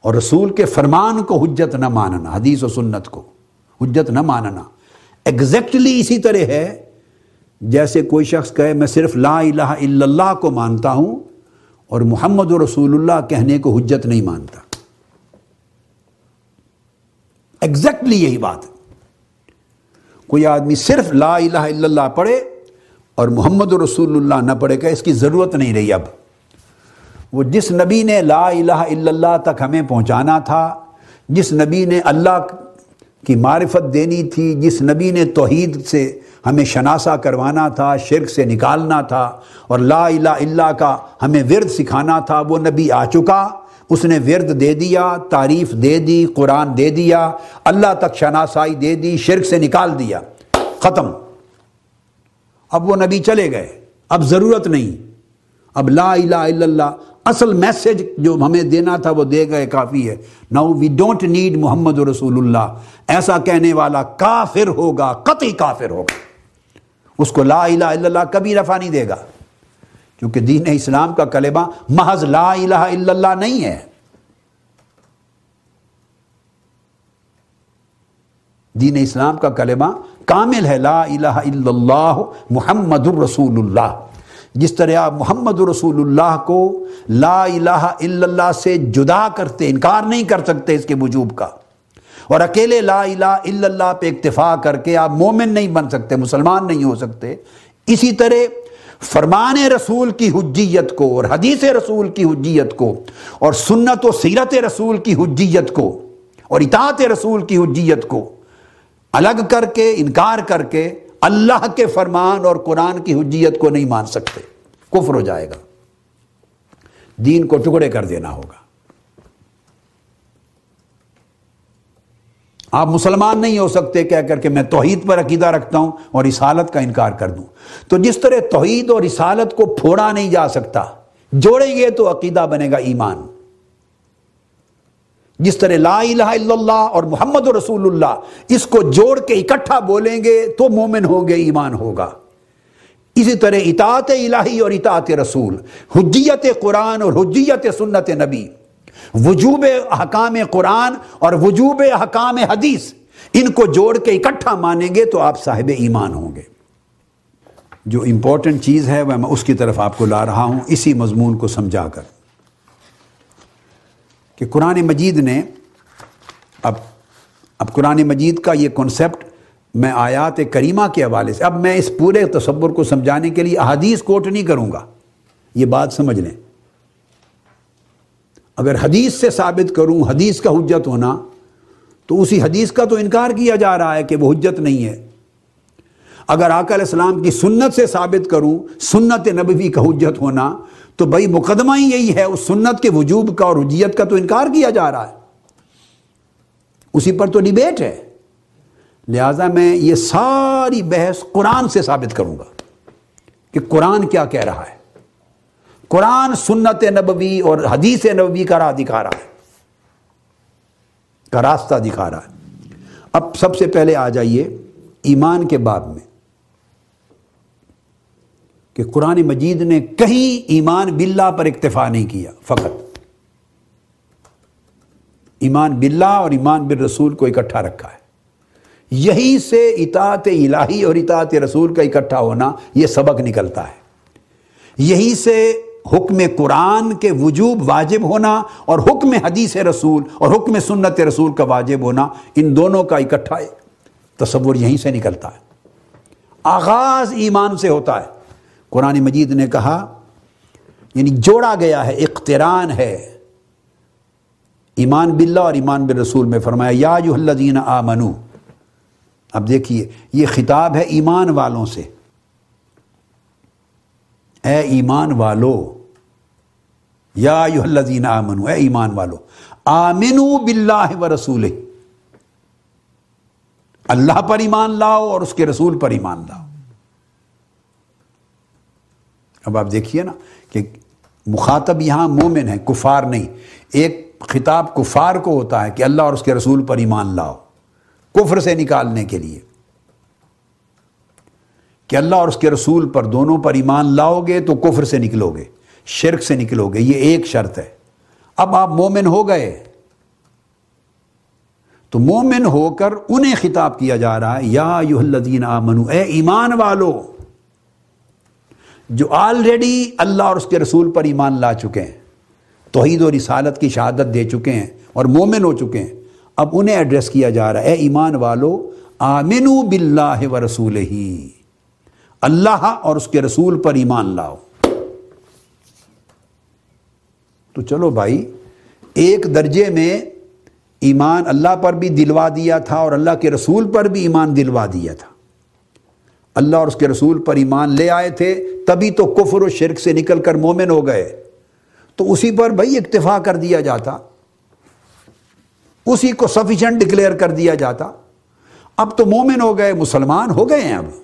اور رسول کے فرمان کو حجت نہ ماننا، حدیث و سنت کو حجت نہ ماننا ایگزیکٹلی اسی طرح ہے جیسے کوئی شخص کہے، میں صرف لا الہ الا اللہ کو مانتا ہوں اور محمد و رسول اللہ کہنے کو حجت نہیں مانتا۔ ایگزیکٹلی یہی بات ہے۔ کوئی آدمی صرف لا الہ الا اللہ پڑھے اور محمد رسول اللہ نہ پڑھے، کہ اس کی ضرورت نہیں رہی اب۔ وہ جس نبی نے لا الہ الا اللہ تک ہمیں پہنچانا تھا، جس نبی نے اللہ کی معرفت دینی تھی، جس نبی نے توحید سے ہمیں شناسہ کروانا تھا، شرک سے نکالنا تھا، اور لا الہ الا کا ہمیں ورد سکھانا تھا، وہ نبی آ چکا۔ اس نے ورد دے دیا، تعریف دے دی، قرآن دے دیا، اللہ تک شناسائی دے دی، شرک سے نکال دیا، ختم۔ اب وہ نبی چلے گئے۔ اب ضرورت نہیں۔ اب لا الہ الا اللہ، اصل میسج جو ہمیں دینا تھا وہ دے گئے، کافی ہے۔ ناؤ وی ڈونٹ نیڈ محمد رسول اللہ۔ ایسا کہنے والا کافر ہوگا، قطعی کافر ہوگا۔ اس کو لا الہ الا اللہ کبھی رفع نہیں دے گا۔ کیونکہ دین اسلام کا کلمہ محض لا الہ الا اللہ نہیں ہے۔ دین اسلام کا کلمہ کامل ہے، لا الہ الا اللہ محمد الرسول اللہ۔ جس طرح آپ محمد رسول اللہ کو لا الہ الا اللہ سے جدا کرتے، انکار نہیں کر سکتے اس کے وجوب کا۔ اور اکیلے لا الہ الا اللہ پہ اکتفا کر کے آپ مومن نہیں بن سکتے، مسلمان نہیں ہو سکتے۔ اسی طرح فرمان رسول کی حجیت کو اور حدیث رسول کی حجیت کو اور سنت و سیرت رسول کی حجیت کو اور اطاعت رسول کی حجیت کو الگ کر کے، انکار کر کے اللہ کے فرمان اور قرآن کی حجیت کو نہیں مان سکتے۔ کفر ہو جائے گا۔ دین کو ٹکڑے کر دینا ہوگا۔ آپ مسلمان نہیں ہو سکتے کہہ کر کے میں توحید پر عقیدہ رکھتا ہوں اور رسالت کا انکار کر دوں۔ تو جس طرح توحید اور رسالت کو پھوڑا نہیں جا سکتا، جوڑیں گے تو عقیدہ بنے گا ایمان۔ جس طرح لا الہ الا اللہ اور محمد رسول اللہ اس کو جوڑ کے اکٹھا بولیں گے تو مومن ہوگے ایمان ہوگا۔ اسی طرح اطاعت الہی اور اطاعت رسول، حجیت قرآن اور حجیت سنت نبی وجوب حکام قرآن اور وجوب حکام حدیث، ان کو جوڑ کے اکٹھا مانیں گے تو آپ صاحب ایمان ہوں گے۔ جو امپورٹنٹ چیز ہے وہ میں اس کی طرف آپ کو لا رہا ہوں، اسی مضمون کو سمجھا کر۔ کہ قرآن مجید نے، اب اب قرآن مجید کا یہ کنسپٹ میں آیات کریمہ کے حوالے سے، اب میں اس پورے تصور کو سمجھانے کے لیے احادیث کوٹ نہیں کروں گا۔ یہ بات سمجھ لیں۔ اگر حدیث سے ثابت کروں، حدیث کا حجت ہونا، تو اسی حدیث کا تو انکار کیا جا رہا ہے کہ وہ حجت نہیں ہے۔ اگر آقا علیہ السلام کی سنت سے ثابت کروں، سنت نبوی کا حجت ہونا، تو بھائی مقدمہ ہی یہی ہے، اس سنت کے وجوب کا اور حجیت کا تو انکار کیا جا رہا ہے۔ اسی پر تو ڈیبیٹ ہے۔ لہذا میں یہ ساری بحث قرآن سے ثابت کروں گا کہ قرآن کیا کہہ رہا ہے۔ قرآن سنت نبوی اور حدیث نبوی کا راہ دکھا رہا ہے۔ کا راستہ دکھا رہا ہے۔ اب سب سے پہلے آ جائیے ایمان کے باب میں۔ کہ قرآن مجید نے کہیں ایمان باللہ پر اکتفا نہیں کیا، فقط۔ ایمان باللہ اور ایمان بالرسول کو اکٹھا رکھا ہے۔ یہی سے اطاعت الہی اور اطاعت رسول کا اکٹھا ہونا یہ سبق نکلتا ہے۔ یہی سے حکم قرآن کے وجوب واجب ہونا اور حکم حدیث رسول اور حکم سنت رسول کا واجب ہونا، ان دونوں کا اکٹھا تصور یہیں سے نکلتا ہے۔ آغاز ایمان سے ہوتا ہے۔ قرآن مجید نے کہا یعنی جوڑا گیا ہے، اقتران ہے۔ ایمان باللہ اور ایمان بالرسول میں فرمایا، یا جو اللہ آ منو اب دیکھیے، یہ خطاب ہے ایمان والوں سے۔ اے ایمان والو، یا الذین آمنو اے ایمان والو آمنو باللہ و رسول اللہ پر ایمان لاؤ اور اس کے رسول پر ایمان لاؤ۔ اب آپ دیکھیے نا کہ مخاطب یہاں مومن ہے کفار نہیں۔ ایک خطاب کفار کو ہوتا ہے کہ اللہ اور اس کے رسول پر ایمان لاؤ، کفر سے نکالنے کے لیے۔ کہ اللہ اور اس کے رسول پر دونوں پر ایمان لاؤ گے تو کفر سے نکلو گے شرک سے نکلو گے یہ ایک شرط ہے۔ اب آپ مومن ہو گئے، تو مومن ہو کر انہیں خطاب کیا جا رہا ہے، یا یو الدین آمنو اے ایمان والو، جو آلریڈی اللہ اور اس کے رسول پر ایمان لا چکے ہیں، توحید و رسالت کی شہادت دے چکے ہیں اور مومن ہو چکے ہیں، اب انہیں ایڈریس کیا جا رہا ہے، اے ایمان والو آمنو باللہ و رسول ہی اللہ اور اس کے رسول پر ایمان لاؤ۔ تو چلو بھائی، ایک درجے میں ایمان اللہ پر بھی دلوا دیا تھا اور اللہ کے رسول پر بھی ایمان دلوا دیا تھا۔ اللہ اور اس کے رسول پر ایمان لے آئے تھے، تبھی تو کفر و شرک سے نکل کر مومن ہو گئے۔ تو اسی پر بھائی اکتفا کر دیا جاتا۔ اسی کو سفیشنٹ ڈکلیئر کر دیا جاتا۔ اب تو مومن ہو گئے، مسلمان ہو گئے ہیں اب۔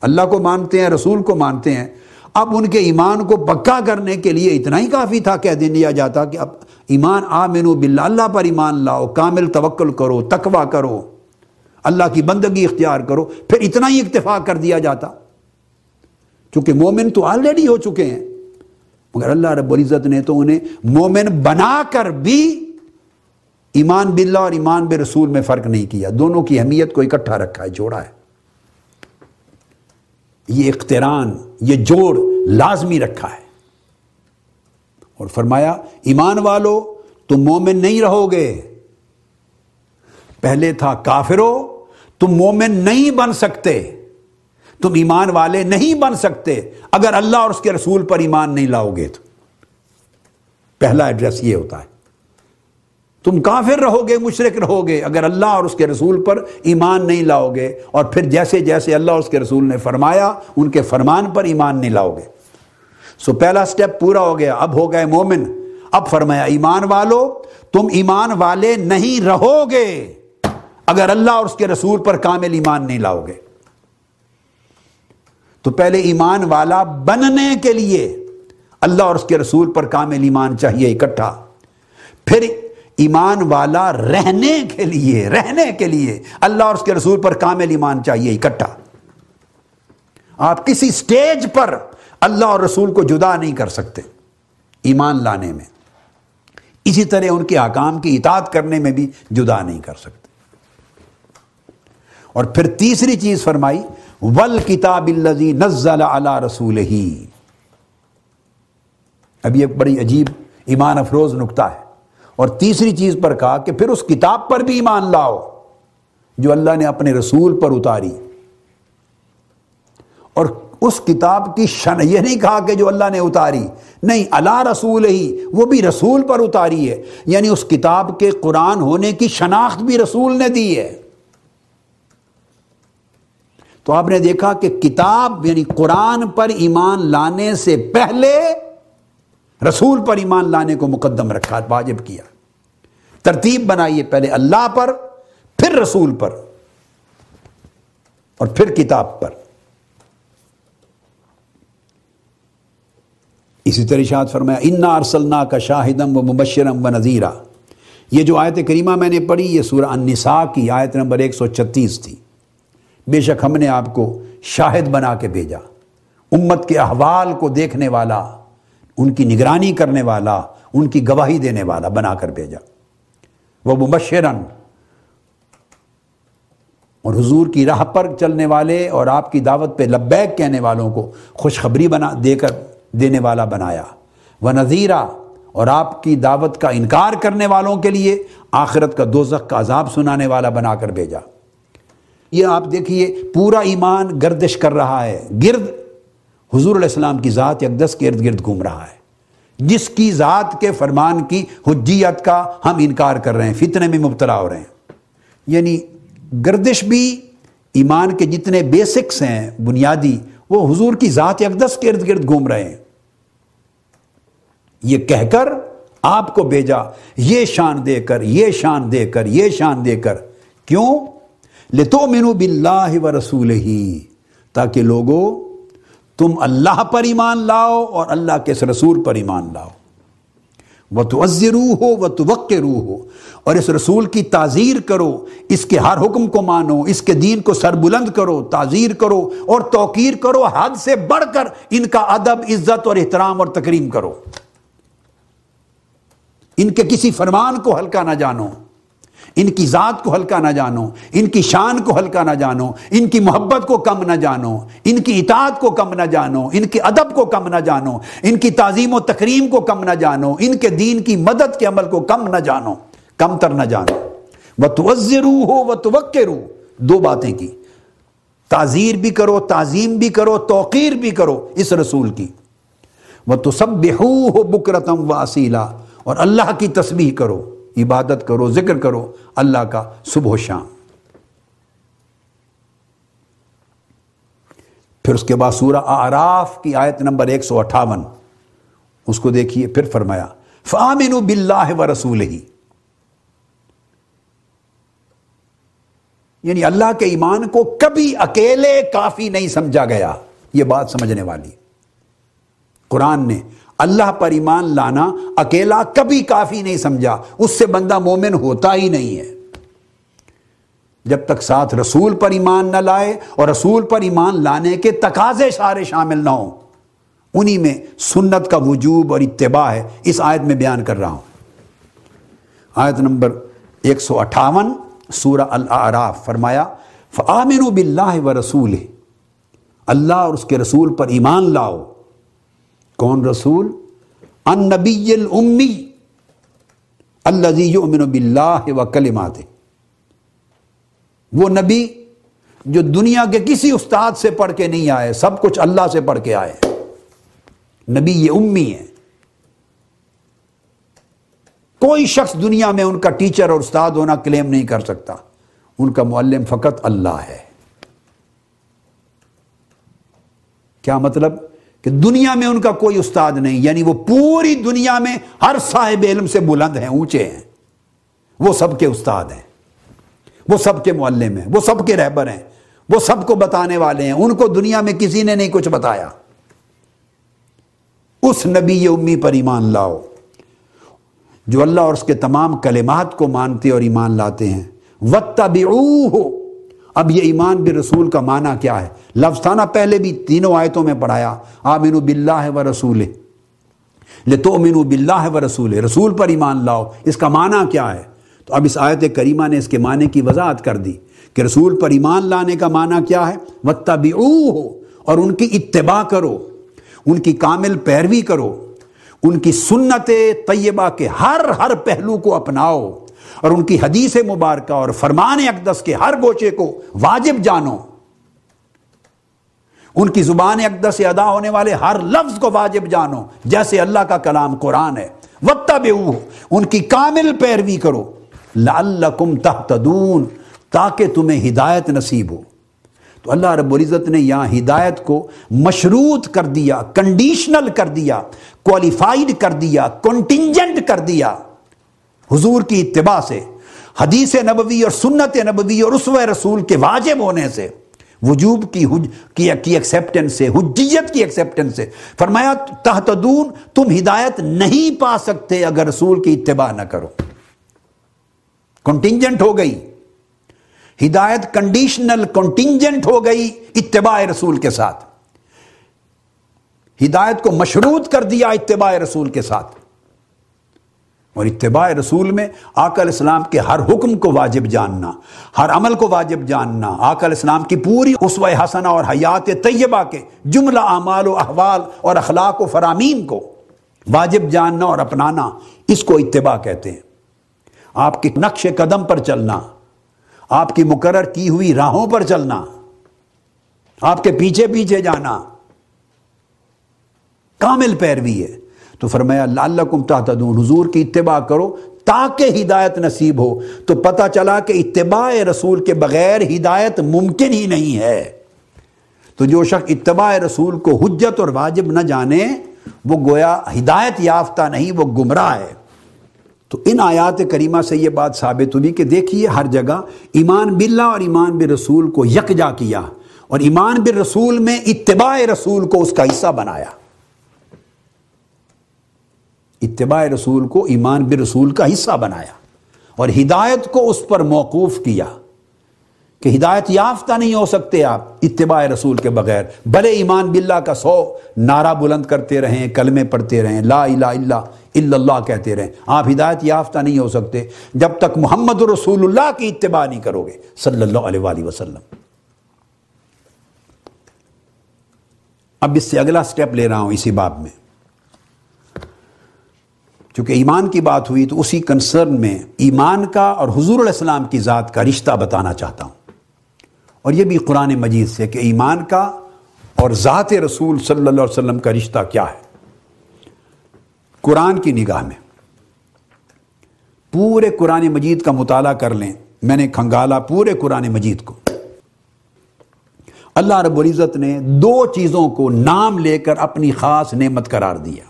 اللہ کو مانتے ہیں، رسول کو مانتے ہیں۔ اب ان کے ایمان کو پکا کرنے کے لیے اتنا ہی کافی تھا کہہ دیا جاتا کہ اب ایمان آ مینو بلّہ اللہ پر ایمان لاؤ، کامل توکل کرو تقوا کرو۔ اللہ کی بندگی اختیار کرو۔ پھر اتنا ہی اتفاق کر دیا جاتا۔ چونکہ مومن تو آلریڈی ہو چکے ہیں۔ مگر اللہ رب العزت نے تو انہیں مومن بنا کر بھی ایمان باللہ اور ایمان بے رسول میں فرق نہیں کیا۔ دونوں کی اہمیت کو اکٹھا رکھا ہے، جوڑا ہے۔ یہ اقتران، یہ جوڑ لازمی رکھا ہے۔ اور فرمایا، ایمان والو، تم مومن نہیں رہو گے۔ پہلے تھا کافرو، تم مومن نہیں بن سکتے۔ تم ایمان والے نہیں بن سکتے۔ اگر اللہ اور اس کے رسول پر ایمان نہیں لاؤ گے تو۔ پہلا ایڈریس یہ ہوتا ہے۔ تم کافر رہو گے مشرق رہو گے، اگر اللہ اور اس کے رسول پر ایمان نہیں لاؤ گے، اور پھر جیسے جیسے اللہ اور اس کے رسول نے فرمایا، ان کے فرمان پر ایمان نہیں لاؤ گے۔ سو پہلا سٹیپ پورا ہو گیا، اب ہو گئے مومن۔ اب فرمایا، ایمان والو، تم ایمان والے نہیں رہو گے۔ اگر اللہ اور اس کے رسول پر کامل ایمان نہیں لاؤ گے۔ تو پہلے ایمان والا بننے کے لیے اللہ اور اس کے رسول پر کامل ایمان چاہیے اکٹھا۔ پھر ایمان والا رہنے کے لیے، رہنے کے لیے اللہ اور اس کے رسول پر کامل ایمان چاہیے، اکٹھا۔ آپ کسی سٹیج پر اللہ اور رسول کو جدا نہیں کر سکتے ایمان لانے میں۔ اسی طرح ان کے حکام کی اطاعت کرنے میں بھی جدا نہیں کر سکتے۔ اور پھر تیسری چیز فرمائی ول کتاب الزی نزل علی رسول ہی ابھی ایک بڑی عجیب، ایمان افروز نکتہ ہے۔ اور تیسری چیز پر کہا کہ پھر اس کتاب پر بھی ایمان لاؤ جو اللہ نے اپنے رسول پر اتاری۔ اور اس کتاب کی شن، یہ نہیں کہا کہ جو اللہ نے اتاری۔ نہیں اللہ رسول ہی، وہ بھی رسول پر اتاری ہے۔ یعنی اس کتاب کے قرآن ہونے کی شناخت بھی رسول نے دی ہے۔ تو آپ نے دیکھا کہ کتاب یعنی قرآن پر ایمان لانے سے پہلے رسول پر ایمان لانے کو مقدم رکھا، واجب کیا۔ ترتیب بنائیے پہلے اللہ پر، پھر رسول پر، اور پھر کتاب پر۔ اسی طرح شاد فرمایا، انا ارسلنا کا شاہدم و مبشرم و نذیرہ یہ جو آیت کریمہ میں نے پڑھی، یہ سورہ النساء کی آیت نمبر ایک سو چھتیس تھی۔ بے شک ہم نے آپ کو شاہد بنا کے بھیجا، امت کے احوال کو دیکھنے والا۔ ان کی نگرانی کرنے والا، ان کی گواہی دینے والا بنا کر بھیجا۔ وہ مبشرن اور حضور کی راہ پر چلنے والے اور آپ کی دعوت پہ لبیک کہنے والوں کو خوشخبری بنا، دے کر دینے والا بنایا۔ وہ نذیرہ اور آپ کی دعوت کا انکار کرنے والوں کے لیے آخرت کا دوزخ کا عذاب سنانے والا بنا کر بھیجا۔ یہ آپ دیکھیے، پورا ایمان گردش کر رہا ہے۔ گرد حضور علیہ السلام کی ذات اقدس کے ارد گرد گھوم رہا ہے۔ جس کی ذات کے فرمان کی حجیت کا ہم انکار کر رہے ہیں، فتنے میں مبتلا ہو رہے ہیں۔ یعنی گردش بھی ایمان کے جتنے بیسکس ہیں بنیادی، وہ حضور کی ذات اقدس کے ارد گرد گھوم رہے ہیں۔ یہ کہہ کر آپ کو بھیجا، یہ شان دے کر، یہ شان دے کر، یہ شان دے کر۔ کیوں؟ لے تو مینو بلّہ و رسول ہی تاکہ لوگوں تم اللہ پر ایمان لاؤ اور اللہ کے اس رسول پر ایمان لاؤ۔ وہ تو روح ہو وہ تو وقت روح ہو اور اس رسول کی تعزیر کرو، اس کے ہر حکم کو مانو، اس کے دین کو سر بلند کرو، تعزیر کرو اور توقیر کرو، حد سے بڑھ کر ان کا ادب، عزت اور احترام اور تکریم کرو۔ ان کے کسی فرمان کو ہلکا نہ جانو۔ ان کی ذات کو ہلکا نہ جانو، ان کی شان کو ہلکا نہ جانو، ان کی محبت کو کم نہ جانو، ان کی اطاعت کو کم نہ جانو، ان کے ادب کو کم نہ جانو، ان کی تعظیم و تکریم کو کم نہ جانو، ان کے دین کی مدد کے عمل کو کم نہ جانو کم تر نہ جانو۔ وہ ہو وہ دو باتیں کی۔ تعزیر بھی کرو، تعظیم بھی کرو، توقیر بھی کرو اس رسول کی۔ وہ تو سب ہو بکرتم و اور اللہ کی تسبیح کرو۔ عبادت کرو، ذکر کرو، اللہ کا صبح و شام۔ پھر اس کے بعد سورہ آراف کی آیت نمبر ایک سو اٹھاون۔ اس کو دیکھیے، پھر فرمایا فامن بلّہ و رسول ہی یعنی اللہ کے ایمان کو کبھی اکیلے کافی نہیں سمجھا گیا۔ یہ بات سمجھنے والی۔ قرآن نے اللہ پر ایمان لانا اکیلا کبھی کافی نہیں سمجھا۔ اس سے بندہ مومن ہوتا ہی نہیں ہے۔ جب تک ساتھ رسول پر ایمان نہ لائے اور رسول پر ایمان لانے کے تقاضے سارے شامل نہ ہوں، انہی میں سنت کا وجوب اور اتباع ہے۔ اس آیت میں بیان کر رہا ہوں۔ آیت نمبر ایک سو اٹھاون، سورہ العراف فرمایا، فآمنوا باللہ و رسول اللہ اور اس کے رسول پر ایمان لاؤ۔ کون رسول؟ ان نبی الامی الذي یؤمن باللہ و کلمات وہ نبی جو دنیا کے کسی استاد سے پڑھ کے نہیں آئے، سب کچھ اللہ سے پڑھ کے آئے۔ نبی یہ امی ہے کوئی شخص دنیا میں ان کا ٹیچر اور استاد ہونا کلیم نہیں کر سکتا۔ ان کا معلم فقط اللہ ہے۔ کیا مطلب؟ کہ دنیا میں ان کا کوئی استاد نہیں یعنی وہ پوری دنیا میں ہر صاحب علم سے بلند ہیں، اونچے ہیں۔ وہ سب کے استاد ہیں، وہ سب کے معلم ہیں، وہ سب کے رہبر ہیں، وہ سب کو بتانے والے ہیں۔ ان کو دنیا میں کسی نے نہیں کچھ بتایا۔ اس نبی امی پر ایمان لاؤ، جو اللہ اور اس کے تمام کلمات کو مانتے اور ایمان لاتے ہیں۔ وَتَّبِعُوهُ اب یہ ایمان بھی رسول کا معنی کیا ہے؟ لفظ تھا نا پہلے بھی تینوں آیتوں میں پڑھایا آمین باللہ و رسول لے تو امین باللہ و رسول رسول پر ایمان لاؤ، اس کا معنی کیا ہے؟ تو اب اس آیت کریمہ نے اس کے معنی کی وضاحت کر دی کہ رسول پر ایمان لانے کا معنی کیا ہے؟ وَتَّبِعُوهُ اور ان کی اتباع کرو، ان کی کامل پیروی کرو، ان کی سنت طیبہ کے ہر ہر پہلو کو اپناؤ۔ اور ان کی حدیث مبارکہ اور فرمان اقدس کے ہر گوچے کو واجب جانو۔ ان کی زبان اقدس سے ادا ہونے والے ہر لفظ کو واجب جانو، جیسے اللہ کا کلام قرآن ہے۔ وقت بے ان کی کامل پیروی کرو۔ لعلکم تہتدون تاکہ تمہیں ہدایت نصیب ہو۔ تو اللہ رب العزت نے یہاں ہدایت کو مشروط کر دیا کنڈیشنل کر دیا کوالیفائڈ کر دیا کنٹینجنٹ کر دیا۔ حضور کی اتباع سے، حدیث نبوی اور سنت نبوی اور رسو رسول کے واجب ہونے سے، وجوب کی حج کی ایکسیپٹنس سے، حجیت کی ایکسیپٹنس سے۔ فرمایا، تحتدون، تم ہدایت نہیں پا سکتے اگر رسول کی اتباع نہ کرو۔ کنٹینجنٹ ہو گئی۔ ہدایت کنڈیشنل کنٹینجنٹ ہو گئی اتباع رسول کے ساتھ۔ ہدایت کو مشروط کر دیا اتباع رسول کے ساتھ۔ اور اتباع رسول میں آقا علیہ السلام کے ہر حکم کو واجب جاننا، ہر عمل کو واجب جاننا، آقا علیہ السلام کی پوری اسوہ حسنہ اور حیات طیبہ کے جملہ اعمال و احوال اور اخلاق و فرامین کو واجب جاننا اور اپنانا، اس کو اتباع کہتے ہیں۔ آپ کے نقش قدم پر چلنا، آپ کی مقرر کی ہوئی راہوں پر چلنا، آپ کے پیچھے پیچھے جانا، کامل پیروی ہے۔ تو فرمایا اللہ کم تحتدون حضور کی اتباع کرو تاکہ ہدایت نصیب ہو۔ تو پتہ چلا کہ اتباع رسول کے بغیر ہدایت ممکن ہی نہیں ہے۔ تو جو شخص اتباع رسول کو حجت اور واجب نہ جانے، وہ گویا ہدایت یافتہ نہیں، وہ گمراہ ہے۔ تو ان آیات کریمہ سے یہ بات ثابت ہوئی کہ دیکھیے، ہر جگہ ایمان باللہ اور ایمان بالرسول کو یکجا کیا اور ایمان بالرسول میں اتباع رسول کو اس کا حصہ بنایا۔ اتباع رسول کو، ایمان برسول کا حصہ بنایا اور ہدایت کو اس پر موقوف کیا کہ ہدایت یافتہ نہیں ہو سکتے آپ اتباع رسول کے بغیر۔ بلے ایمان باللہ کا سو نعرہ بلند کرتے رہیں، کلمے پڑھتے رہیں، لا الہ الا الا اللہ کہتے رہیں۔ آپ ہدایت یافتہ نہیں ہو سکتے جب تک محمد رسول اللہ کی اتباع نہیں کرو گے۔ صلی اللہ علیہ وآلہ وسلم۔ اب اس سے اگلا سٹیپ لے رہا ہوں اسی باب میں۔ چونکہ ایمان کی بات ہوئی تو اسی کنسرن میں ایمان کا اور حضور علیہ السلام کی ذات کا رشتہ بتانا چاہتا ہوں۔ اور یہ بھی قرآن مجید سے کہ ایمان کا اور ذات رسول صلی اللہ علیہ وسلم کا رشتہ کیا ہے۔ قرآن کی نگاہ میں پورے قرآن مجید کا مطالعہ کر لیں۔ میں نے کھنگالا پورے قرآن مجید کو۔ اللہ رب العزت نے دو چیزوں کو نام لے کر اپنی خاص نعمت قرار دیا۔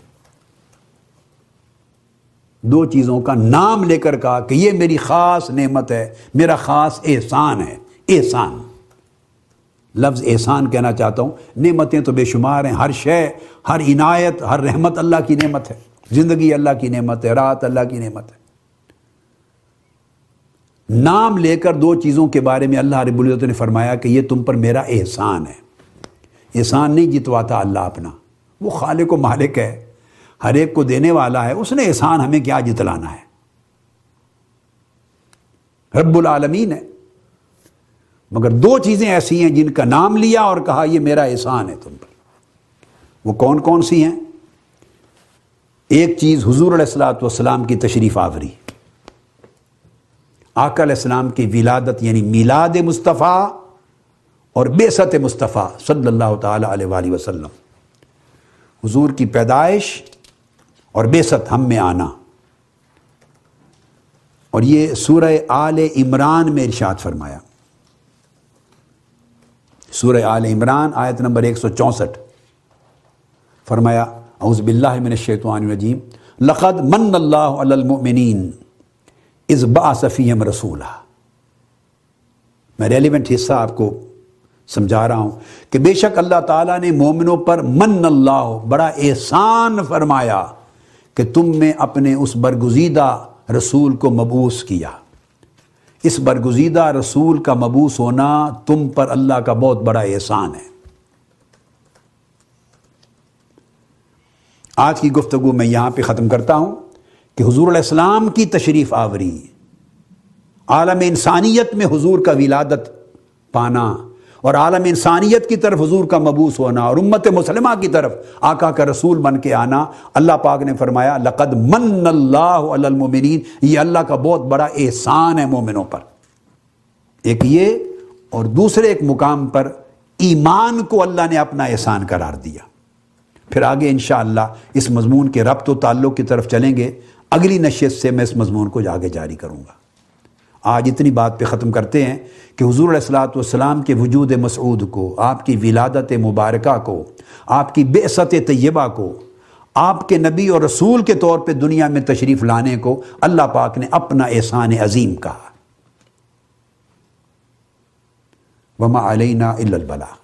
دو چیزوں کا نام لے کر کہا کہ یہ میری خاص نعمت ہے، میرا خاص احسان ہے۔ احسان۔ لفظ احسان کہنا چاہتا ہوں۔ نعمتیں تو بے شمار ہیں، ہر شے، ہر عنایت، ہر رحمت اللہ کی نعمت ہے۔ زندگی اللہ کی نعمت ہے، رات اللہ کی نعمت ہے۔ نام لے کر دو چیزوں کے بارے میں اللہ رب العزت نے فرمایا کہ یہ تم پر میرا احسان ہے۔ احسان نہیں جتواتا اللہ اپنا، وہ خالق و مالک ہے۔ ہر ایک کو دینے والا ہے، اس نے احسان ہمیں کیا جی جتلانا ہے۔ رب العالمین ہے۔ مگر دو چیزیں ایسی ہیں جن کا نام لیا اور کہا، یہ میرا احسان ہے تم پر۔ وہ کون کون سی ہیں؟ ایک چیز حضور علیہ السلاۃ والسلام کی تشریف آوری۔ آقا علیہ السلام کی ولادت یعنی میلاد مصطفیٰ اور بے ست مصطفیٰ صلی اللہ تعالی علیہ وآلہ وسلم۔ حضور کی پیدائش اور بے ست ہم میں آنا۔ اور یہ سورہ آل عمران میں ارشاد فرمایا۔ سورہ آل عمران آیت نمبر ایک سو چونسٹھ۔ فرمایا، اعوذ باللہ من الشیطان الرجیم۔ لقد من اللہ علی المؤمنین از فیہم رسولہ میں ریلیونٹ حصہ آپ کو سمجھا رہا ہوں کہ بے شک اللہ تعالیٰ نے مومنوں پر من اللہ بڑا احسان فرمایا۔ کہ تم نے اپنے اس برگزیدہ رسول کو مبوس کیا۔ اس برگزیدہ رسول کا مبوس ہونا تم پر اللہ کا بہت بڑا احسان ہے۔ آج کی گفتگو میں یہاں پہ ختم کرتا ہوں کہ حضور علیہ السلام کی تشریف آوری، عالم انسانیت میں حضور کا ولادت پانا اور عالم انسانیت کی طرف حضور کا مبوس ہونا اور امت مسلمہ کی طرف آقا کا رسول بن کے آنا۔ اللہ پاک نے فرمایا، لقد من اللہ المومنین یہ اللہ کا بہت بڑا احسان ہے مومنوں پر۔ ایک یہ اور دوسرے ایک مقام پر ایمان کو اللہ نے اپنا احسان قرار دیا۔ پھر آگے انشاءاللہ اس مضمون کے ربط و تعلق کی طرف چلیں گے۔ اگلی نشست سے میں اس مضمون کو آگے جاری کروں گا۔ آج اتنی بات پہ ختم کرتے ہیں کہ حضور علیہ السلاۃ والسلام کے وجود مسعود کو، آپ کی ولادت مبارکہ کو، آپ کی بے طیبہ کو، آپ کے نبی اور رسول کے طور پہ دنیا میں تشریف لانے کو اللہ پاک نے اپنا احسان عظیم کہا۔ وما علینہ الا البلاغ۔